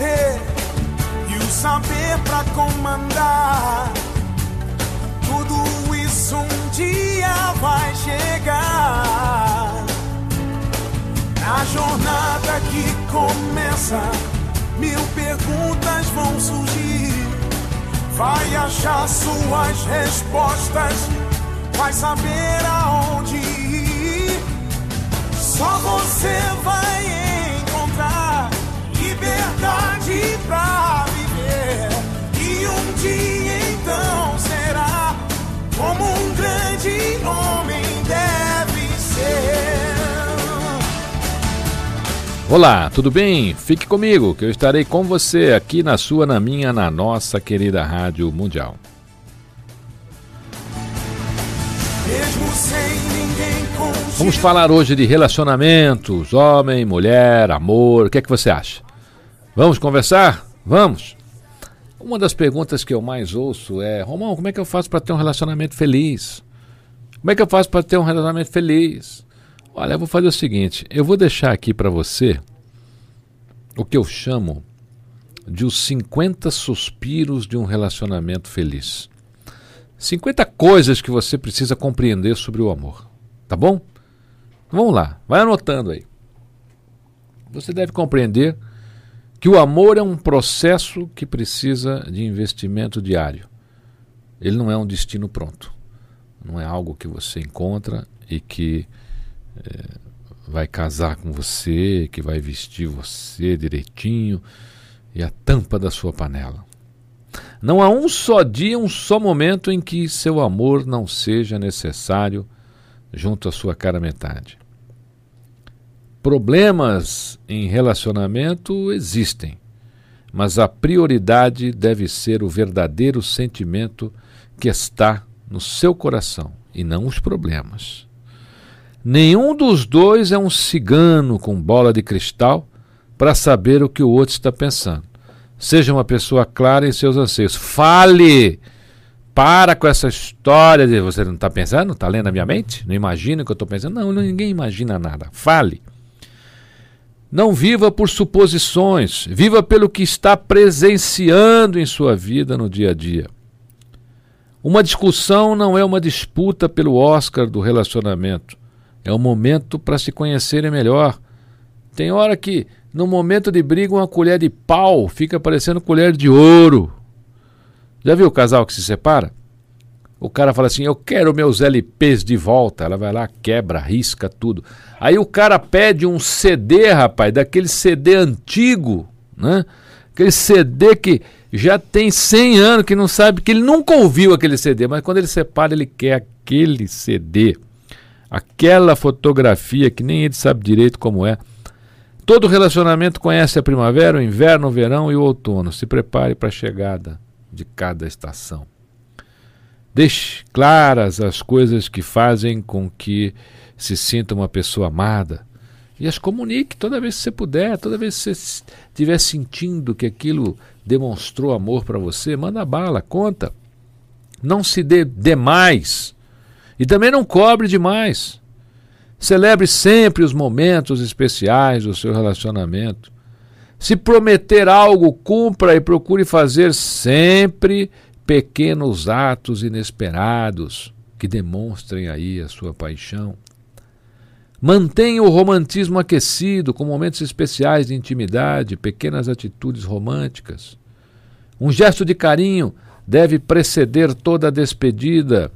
E o saber pra comandar. Tudo isso um dia vai chegar. Na jornada que começa, mil perguntas vão surgir. Vai achar suas respostas, vai saber aonde ir. Só você vai grande homem deve ser. Olá, tudo bem? Fique comigo que eu estarei com você aqui na sua, na minha, na nossa querida Rádio Mundial. Vamos falar hoje de relacionamentos, homem, mulher, amor. O que é que você acha? Vamos conversar? Vamos! Uma das perguntas que eu mais ouço é: Romão, como é que eu faço para ter um relacionamento feliz? Como é que eu faço para ter um relacionamento feliz? Olha, eu vou fazer o seguinte: eu vou deixar aqui para você o que eu chamo de os 50 suspiros de um relacionamento feliz. 50 coisas que você precisa compreender sobre o amor. Tá bom? Vamos lá, vai anotando aí. Você deve compreender que o amor é um processo que precisa de investimento diário. Ele não é um destino pronto. Não é algo que você encontra e que eh, vai casar com você, que vai vestir você direitinho e a tampa da sua panela. Não há um só dia, um só momento em que seu amor não seja necessário junto à sua cara metade. Problemas em relacionamento existem, mas a prioridade deve ser o verdadeiro sentimento que está no seu coração e não os problemas. Nenhum dos dois é um cigano com bola de cristal para saber o que o outro está pensando. Seja uma pessoa clara em seus anseios. Fale! Para com essa história de você não está pensando? Está lendo a minha mente? Não imagina o que eu estou pensando? Não, ninguém imagina nada. Fale. Não viva por suposições, viva pelo que está presenciando em sua vida no dia a dia. Uma discussão não é uma disputa pelo Oscar do relacionamento. É um momento para se conhecerem melhor. Tem hora que, no momento de briga, uma colher de pau fica parecendo colher de ouro. Já viu o casal que se separa? O cara fala assim: Eu quero meus LPs de volta. Ela vai lá, quebra, risca tudo. Aí o cara pede um CD, rapaz, daquele CD antigo, né? Aquele CD que já tem 100 anos, que não sabe, que ele nunca ouviu aquele CD, mas quando ele separa, ele quer aquele CD. Aquela fotografia que nem ele sabe direito como é. Todo relacionamento conhece a primavera, o inverno, o verão e o outono. Se prepare para a chegada de cada estação. Deixe claras as coisas que fazem com que se sinta uma pessoa amada e as comunique toda vez que você puder, toda vez que você estiver sentindo que aquilo demonstrou amor para você, manda bala, conta. Não se dê demais e também não cobre demais. Celebre sempre os momentos especiais do seu relacionamento. Se prometer algo, cumpra e procure fazer sempre pequenos atos inesperados que demonstrem aí a sua paixão. Mantenha o romantismo aquecido com momentos especiais de intimidade, pequenas atitudes românticas. Um gesto de carinho deve preceder toda despedida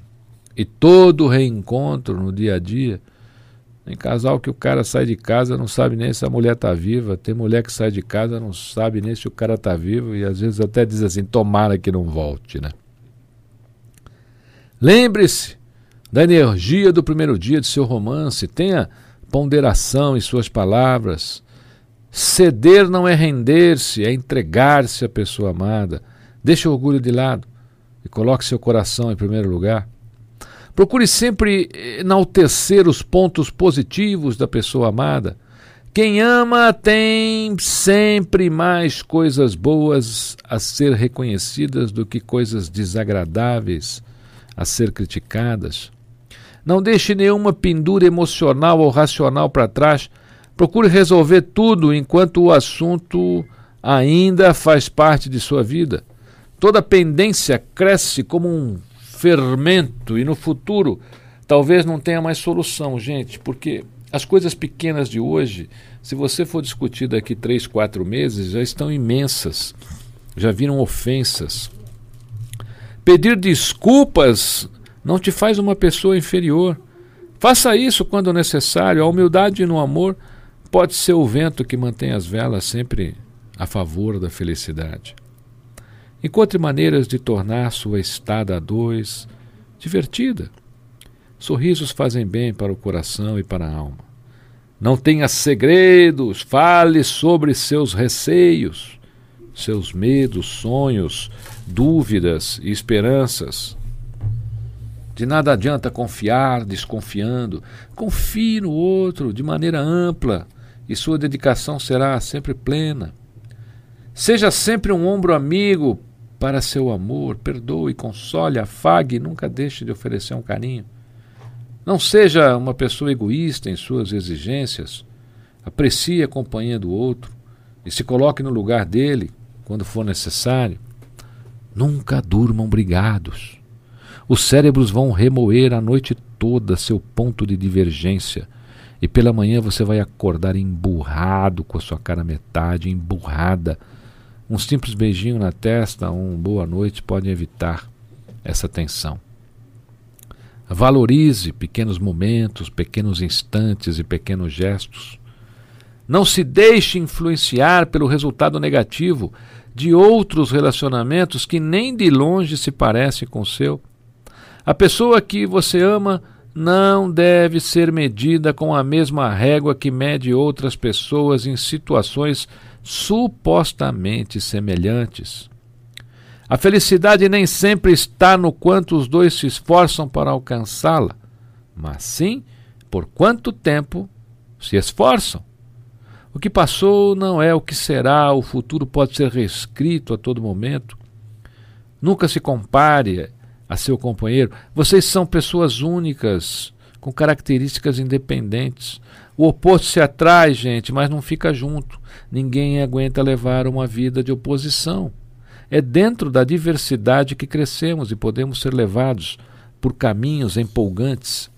e todo reencontro no dia a dia. Tem casal que o cara sai de casa não sabe nem se a mulher está viva. Tem mulher que sai de casa não sabe nem se o cara está vivo e às vezes até diz assim: tomara que não volte, né? Lembre-se da energia do primeiro dia de seu romance. Tenha ponderação em suas palavras. Ceder não é render-se, é entregar-se à pessoa amada. Deixe o orgulho de lado e coloque seu coração em primeiro lugar. Procure sempre enaltecer os pontos positivos da pessoa amada. Quem ama tem sempre mais coisas boas a ser reconhecidas do que coisas desagradáveis a ser criticadas. Não deixe nenhuma pendura emocional ou racional para trás. Procure resolver tudo enquanto o assunto ainda faz parte de sua vida. Toda pendência cresce como um fermento e no futuro talvez não tenha mais solução, gente, porque as coisas pequenas de hoje, se você for discutir daqui três, quatro meses, já estão imensas, já viram ofensas. Pedir desculpas não te faz uma pessoa inferior. Faça isso quando necessário. A humildade no amor pode ser o vento que mantém as velas sempre a favor da felicidade. Encontre maneiras de tornar sua estada a dois divertida. Sorrisos fazem bem para o coração e para a alma. Não tenha segredos, fale sobre seus receios, seus medos, sonhos, dúvidas e esperanças. De nada adianta confiar desconfiando. Confie no outro de maneira ampla e sua dedicação será sempre plena. Seja sempre um ombro amigo para seu amor, perdoe, console, afague, nunca deixe de oferecer um carinho. Não seja uma pessoa egoísta em suas exigências. Aprecie a companhia do outro e se coloque no lugar dele quando for necessário. Nunca durmam brigados. Os cérebros vão remoer a noite toda seu ponto de divergência e pela manhã você vai acordar emburrado com a sua cara metade, emburrada um simples beijinho na testa, um boa noite podem evitar essa tensão. Valorize pequenos momentos, pequenos instantes e pequenos gestos. Não se deixe influenciar pelo resultado negativo de outros relacionamentos que nem de longe se parecem com o seu. A pessoa que você ama não deve ser medida com a mesma régua que mede outras pessoas em situações supostamente semelhantes. A felicidade nem sempre está no quanto os dois se esforçam para alcançá-la, mas sim por quanto tempo se esforçam. O que passou não é o que será, o futuro pode ser reescrito a todo momento. Nunca se compare a seu companheiro. Vocês são pessoas únicas, com características independentes. O oposto se atrai, gente, mas não fica junto. Ninguém aguenta levar uma vida de oposição. É dentro da diversidade que crescemos e podemos ser levados por caminhos empolgantes.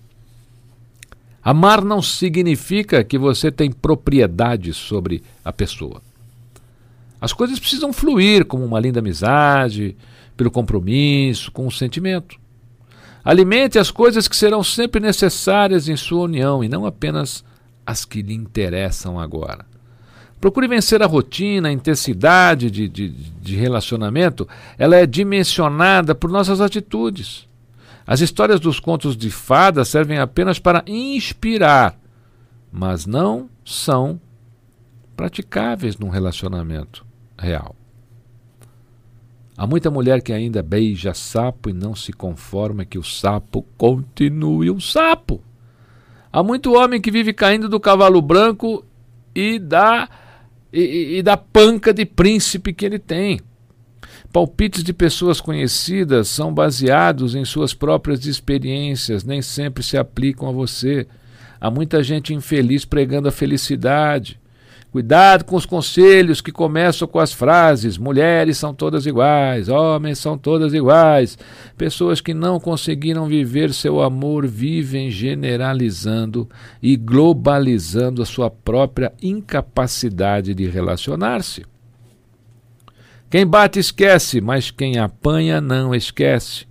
Amar não significa que você tem propriedade sobre a pessoa. As coisas precisam fluir como uma linda amizade, pelo compromisso, com o sentimento. Alimente as coisas que serão sempre necessárias em sua união e não apenas as que lhe interessam agora. Procure vencer a rotina, a intensidade de, de, de relacionamento, ela é dimensionada por nossas atitudes. As histórias dos contos de fadas servem apenas para inspirar, mas não são praticáveis num relacionamento real. Há muita mulher que ainda beija sapo e não se conforma que o sapo continue um sapo. Há muito homem que vive caindo do cavalo branco e da e, e da panca de príncipe que ele tem. Palpites de pessoas conhecidas são baseados em suas próprias experiências, nem sempre se aplicam a você. Há muita gente infeliz pregando a felicidade. Cuidado com os conselhos que começam com as frases: mulheres são todas iguais, homens são todas iguais. Pessoas que não conseguiram viver seu amor vivem generalizando e globalizando a sua própria incapacidade de relacionar-se. Quem bate esquece, mas quem apanha não esquece.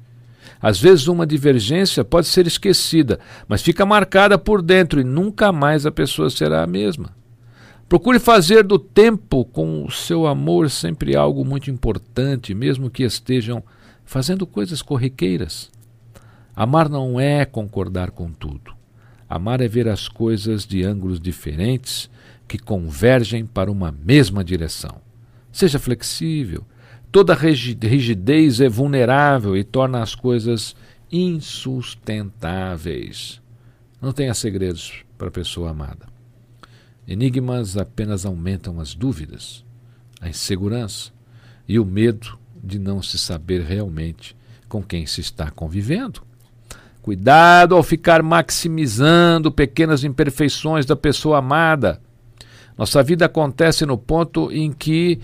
Às vezes, uma divergência pode ser esquecida, mas fica marcada por dentro e nunca mais a pessoa será a mesma. Procure fazer do tempo com o seu amor sempre algo muito importante, mesmo que estejam fazendo coisas corriqueiras. Amar não é concordar com tudo. Amar é ver as coisas de ângulos diferentes que convergem para uma mesma direção. Seja flexível. Toda rigidez é vulnerável e torna as coisas insustentáveis. Não tenha segredos para a pessoa amada. Enigmas apenas aumentam as dúvidas, a insegurança e o medo de não se saber realmente com quem se está convivendo. Cuidado ao ficar maximizando pequenas imperfeições da pessoa amada. Nossa vida acontece no ponto em que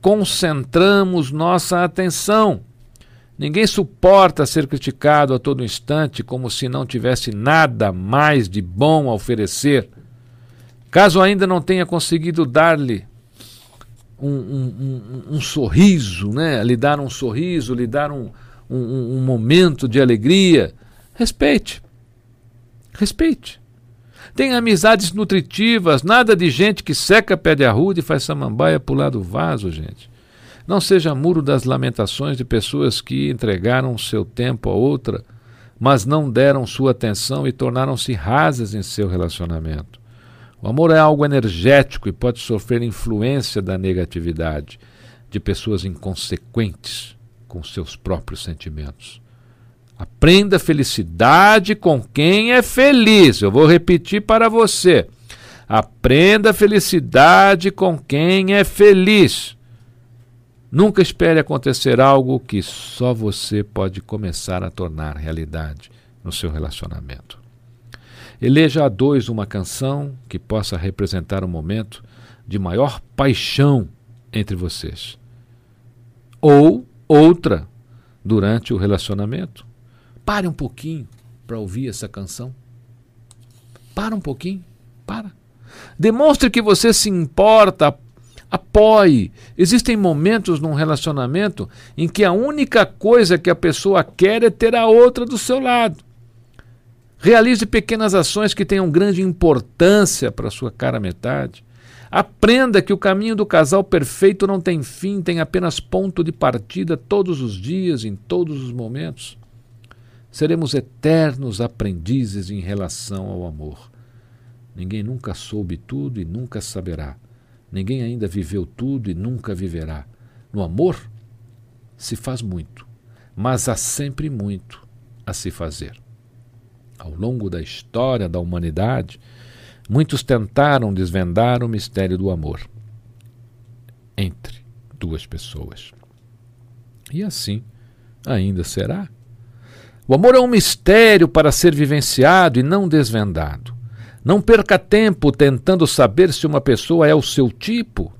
concentramos nossa atenção. Ninguém suporta ser criticado a todo instante como se não tivesse nada mais de bom a oferecer. Caso ainda não tenha conseguido dar-lhe um, um, um, um, sorriso, né? lhe dar um sorriso, lhe dar um, um, momento de alegria, respeite. Respeite. Tem amizades nutritivas, nada de gente que seca pé de arruda e faz samambaia pular do vaso, gente. Não seja muro das lamentações de pessoas que entregaram seu tempo a outra, mas não deram sua atenção e tornaram-se rasas em seu relacionamento. O amor é algo energético e pode sofrer influência da negatividade, de pessoas inconsequentes com seus próprios sentimentos. Aprenda felicidade com quem é feliz. Eu vou repetir para você. Aprenda felicidade com quem é feliz. Nunca espere acontecer algo que só você pode começar a tornar realidade no seu relacionamento. Eleja a dois uma canção que possa representar um momento de maior paixão entre vocês. Ou outra durante o relacionamento. Pare um pouquinho para ouvir essa canção. Para um pouquinho, para. Demonstre que você se importa Apoie. Existem momentos num relacionamento em que a única coisa que a pessoa quer é ter a outra do seu lado. Realize pequenas ações que tenham grande importância para a sua cara metade. Aprenda que o caminho do casal perfeito não tem fim, tem apenas ponto de partida todos os dias, em todos os momentos. Seremos eternos aprendizes em relação ao amor. Ninguém nunca soube tudo e nunca saberá. Ninguém ainda viveu tudo e nunca viverá. No amor se faz muito, mas há sempre muito a se fazer. Ao longo da história da humanidade, muitos tentaram desvendar o mistério do amor entre duas pessoas. E assim ainda será. O amor é um mistério para ser vivenciado e não desvendado. Não perca tempo tentando saber se uma pessoa é o seu tipo,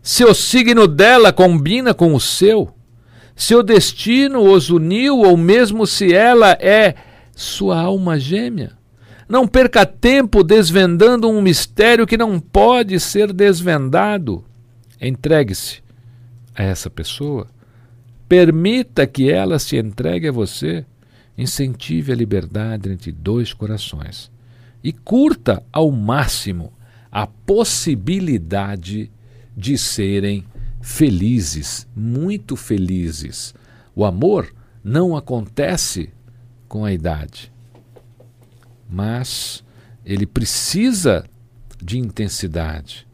se o signo dela combina com o seu, se o destino os uniu ou mesmo se ela é sua alma gêmea. Não perca tempo desvendando um mistério que não pode ser desvendado. Entregue-se a essa pessoa. Permita que ela se entregue a você. Incentive a liberdade entre dois corações e curta ao máximo a possibilidade de serem felizes, muito felizes. O amor não acontece com a idade, mas ele precisa de intensidade.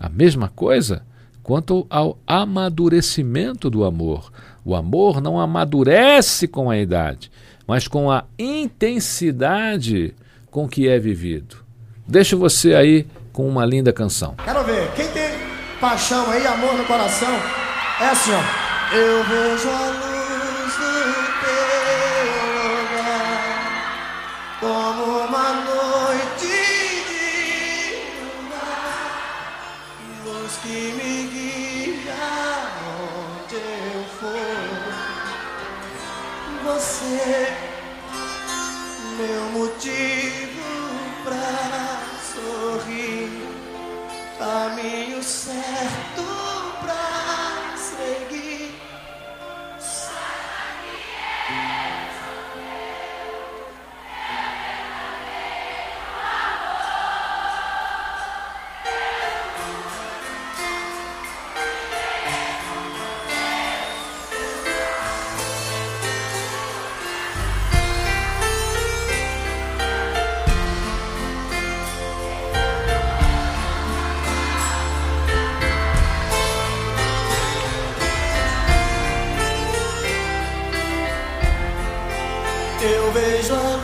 A mesma coisa quanto ao amadurecimento do amor. O amor não amadurece com a idade, mas com a intensidade com que é vivido. Deixo você aí com uma linda canção. Quero ver, quem tem paixão aí, amor no coração, é assim, ó. Eu vejo a luz que me guia onde eu for. Você, meu motivo caminho certo. Vejo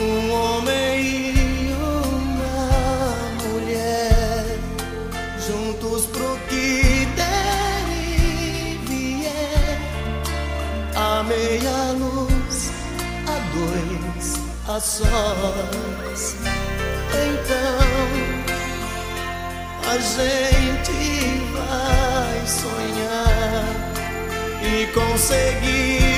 Um homem e uma mulher juntos pro que der e vier, a meia luz, a dois, a sós. Então a gente vai sonhar e conseguir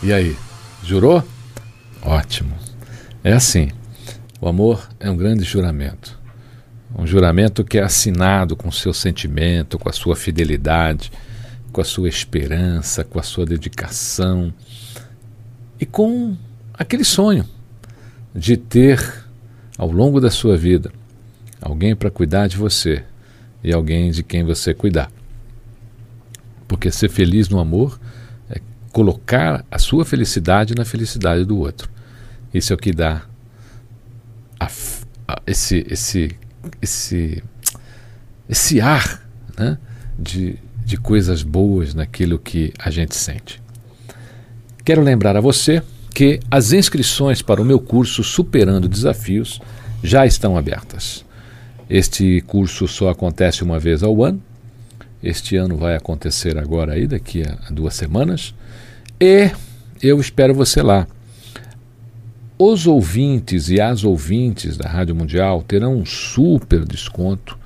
E aí? Jurou? Ótimo. É assim: o amor é um grande juramento. Um juramento que é assinado com o seu sentimento, com a sua fidelidade, com a sua esperança, com a sua dedicação e com aquele sonho de ter ao longo da sua vida alguém para cuidar de você e alguém de quem você cuidar. Porque ser feliz no amor colocar a sua felicidade na felicidade do outro. Isso é o que dá a a- esse, esse, esse, esse ar né, de, de coisas boas naquilo que a gente sente. Quero lembrar a você que as inscrições para o meu curso Superando Desafios já estão abertas. Este curso só acontece uma vez ao ano. Este ano vai acontecer agora aí, daqui a duas semanas. E eu espero você lá. Os ouvintes e as ouvintes da Rádio Mundial terão um super desconto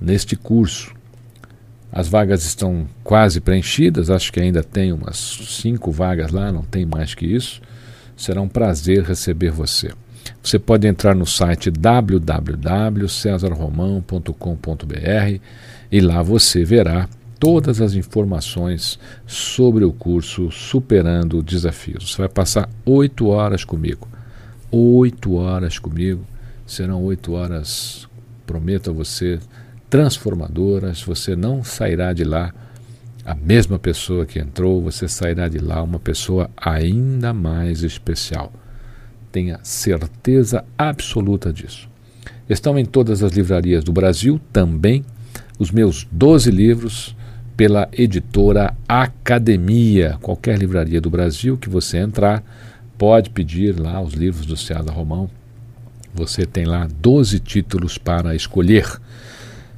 neste curso. As vagas estão quase preenchidas, acho que ainda tem umas cinco vagas lá, não tem mais que isso. Será um prazer receber você. Você pode entrar no site www.cesarromão.com.br e lá você verá todas as informações sobre o curso Superando Desafios. Você vai passar oito horas comigo. Oito horas comigo. Serão oito horas, prometo a você, transformadoras. Você não sairá de lá a mesma pessoa que entrou, você sairá de lá uma pessoa ainda mais especial. Tenha certeza absoluta disso. Estão em todas as livrarias do Brasil também os meus 12 livros pela editora Academia. Qualquer livraria do Brasil que você entrar, pode pedir lá os livros do Ceará Romão. Você tem lá 12 títulos para escolher.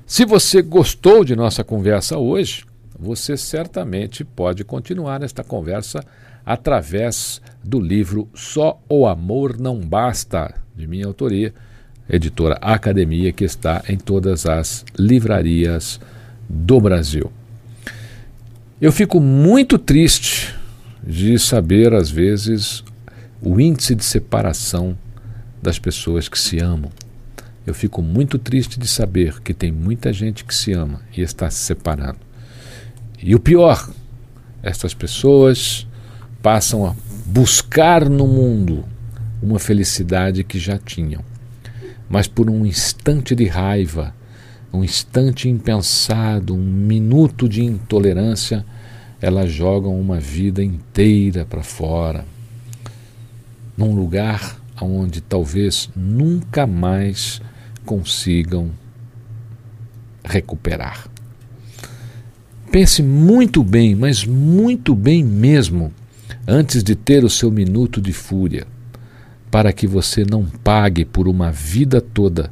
Se você gostou de nossa conversa hoje, você certamente pode continuar esta conversa através do livro Só o Amor Não Basta, de minha autoria, editora Academia, que está em todas as livrarias do Brasil. Eu fico muito triste de saber, às vezes, o índice de separação das pessoas que se amam. Eu fico muito triste de saber que tem muita gente que se ama e está se separando. E o pior, estas pessoas passam a buscar no mundo uma felicidade que já tinham. Mas por um instante de raiva, um instante impensado, um minuto de intolerância, elas jogam uma vida inteira para fora, num lugar onde talvez nunca mais consigam recuperar. Pense muito bem, mas muito bem mesmo, antes de ter o seu minuto de fúria, para que você não pague por uma vida toda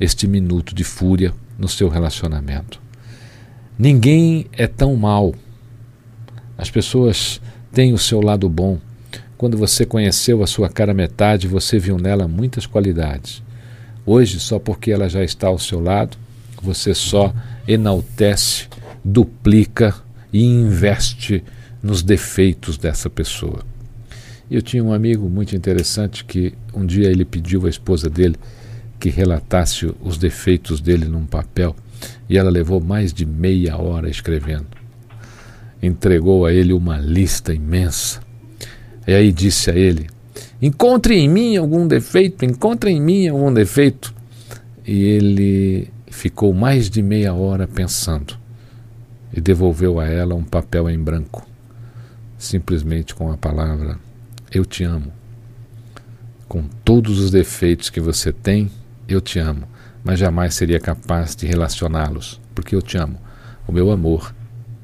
este minuto de fúria no seu relacionamento. Ninguém é tão mal as pessoas têm o seu lado bom. Quando você conheceu a sua cara metade, você viu nela muitas qualidades. Hoje, só porque ela já está ao seu lado, você só enaltece, duplica e investe nos defeitos dessa pessoa. Eu tinha um amigo muito interessante que um dia ele pediu à esposa dele que relatasse os defeitos dele num papel e ela levou mais de meia hora escrevendo entregou a ele uma lista imensa. E aí disse a ele: Encontre em mim algum defeito, encontre em mim algum defeito. E ele ficou mais de meia hora pensando e devolveu a ela um papel em branco, simplesmente com a palavra: Eu te amo. Com todos os defeitos que você tem, eu te amo, mas jamais seria capaz de relacioná-los, porque eu te amo. O meu amor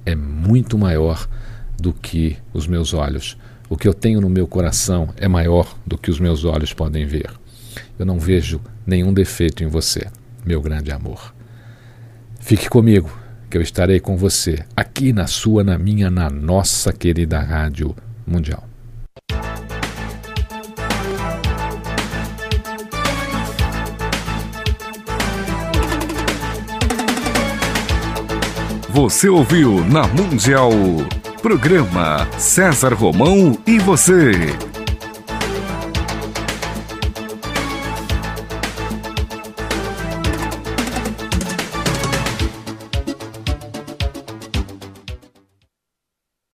é muito maior do que os meus olhos. O que eu tenho no meu coração é maior do que os meus olhos podem ver. Eu não vejo nenhum defeito em você, meu grande amor. Fique comigo, que eu estarei com você, aqui na sua, na minha, na nossa querida Rádio Mundial. Você ouviu na Mundial. Programa César Romão e você.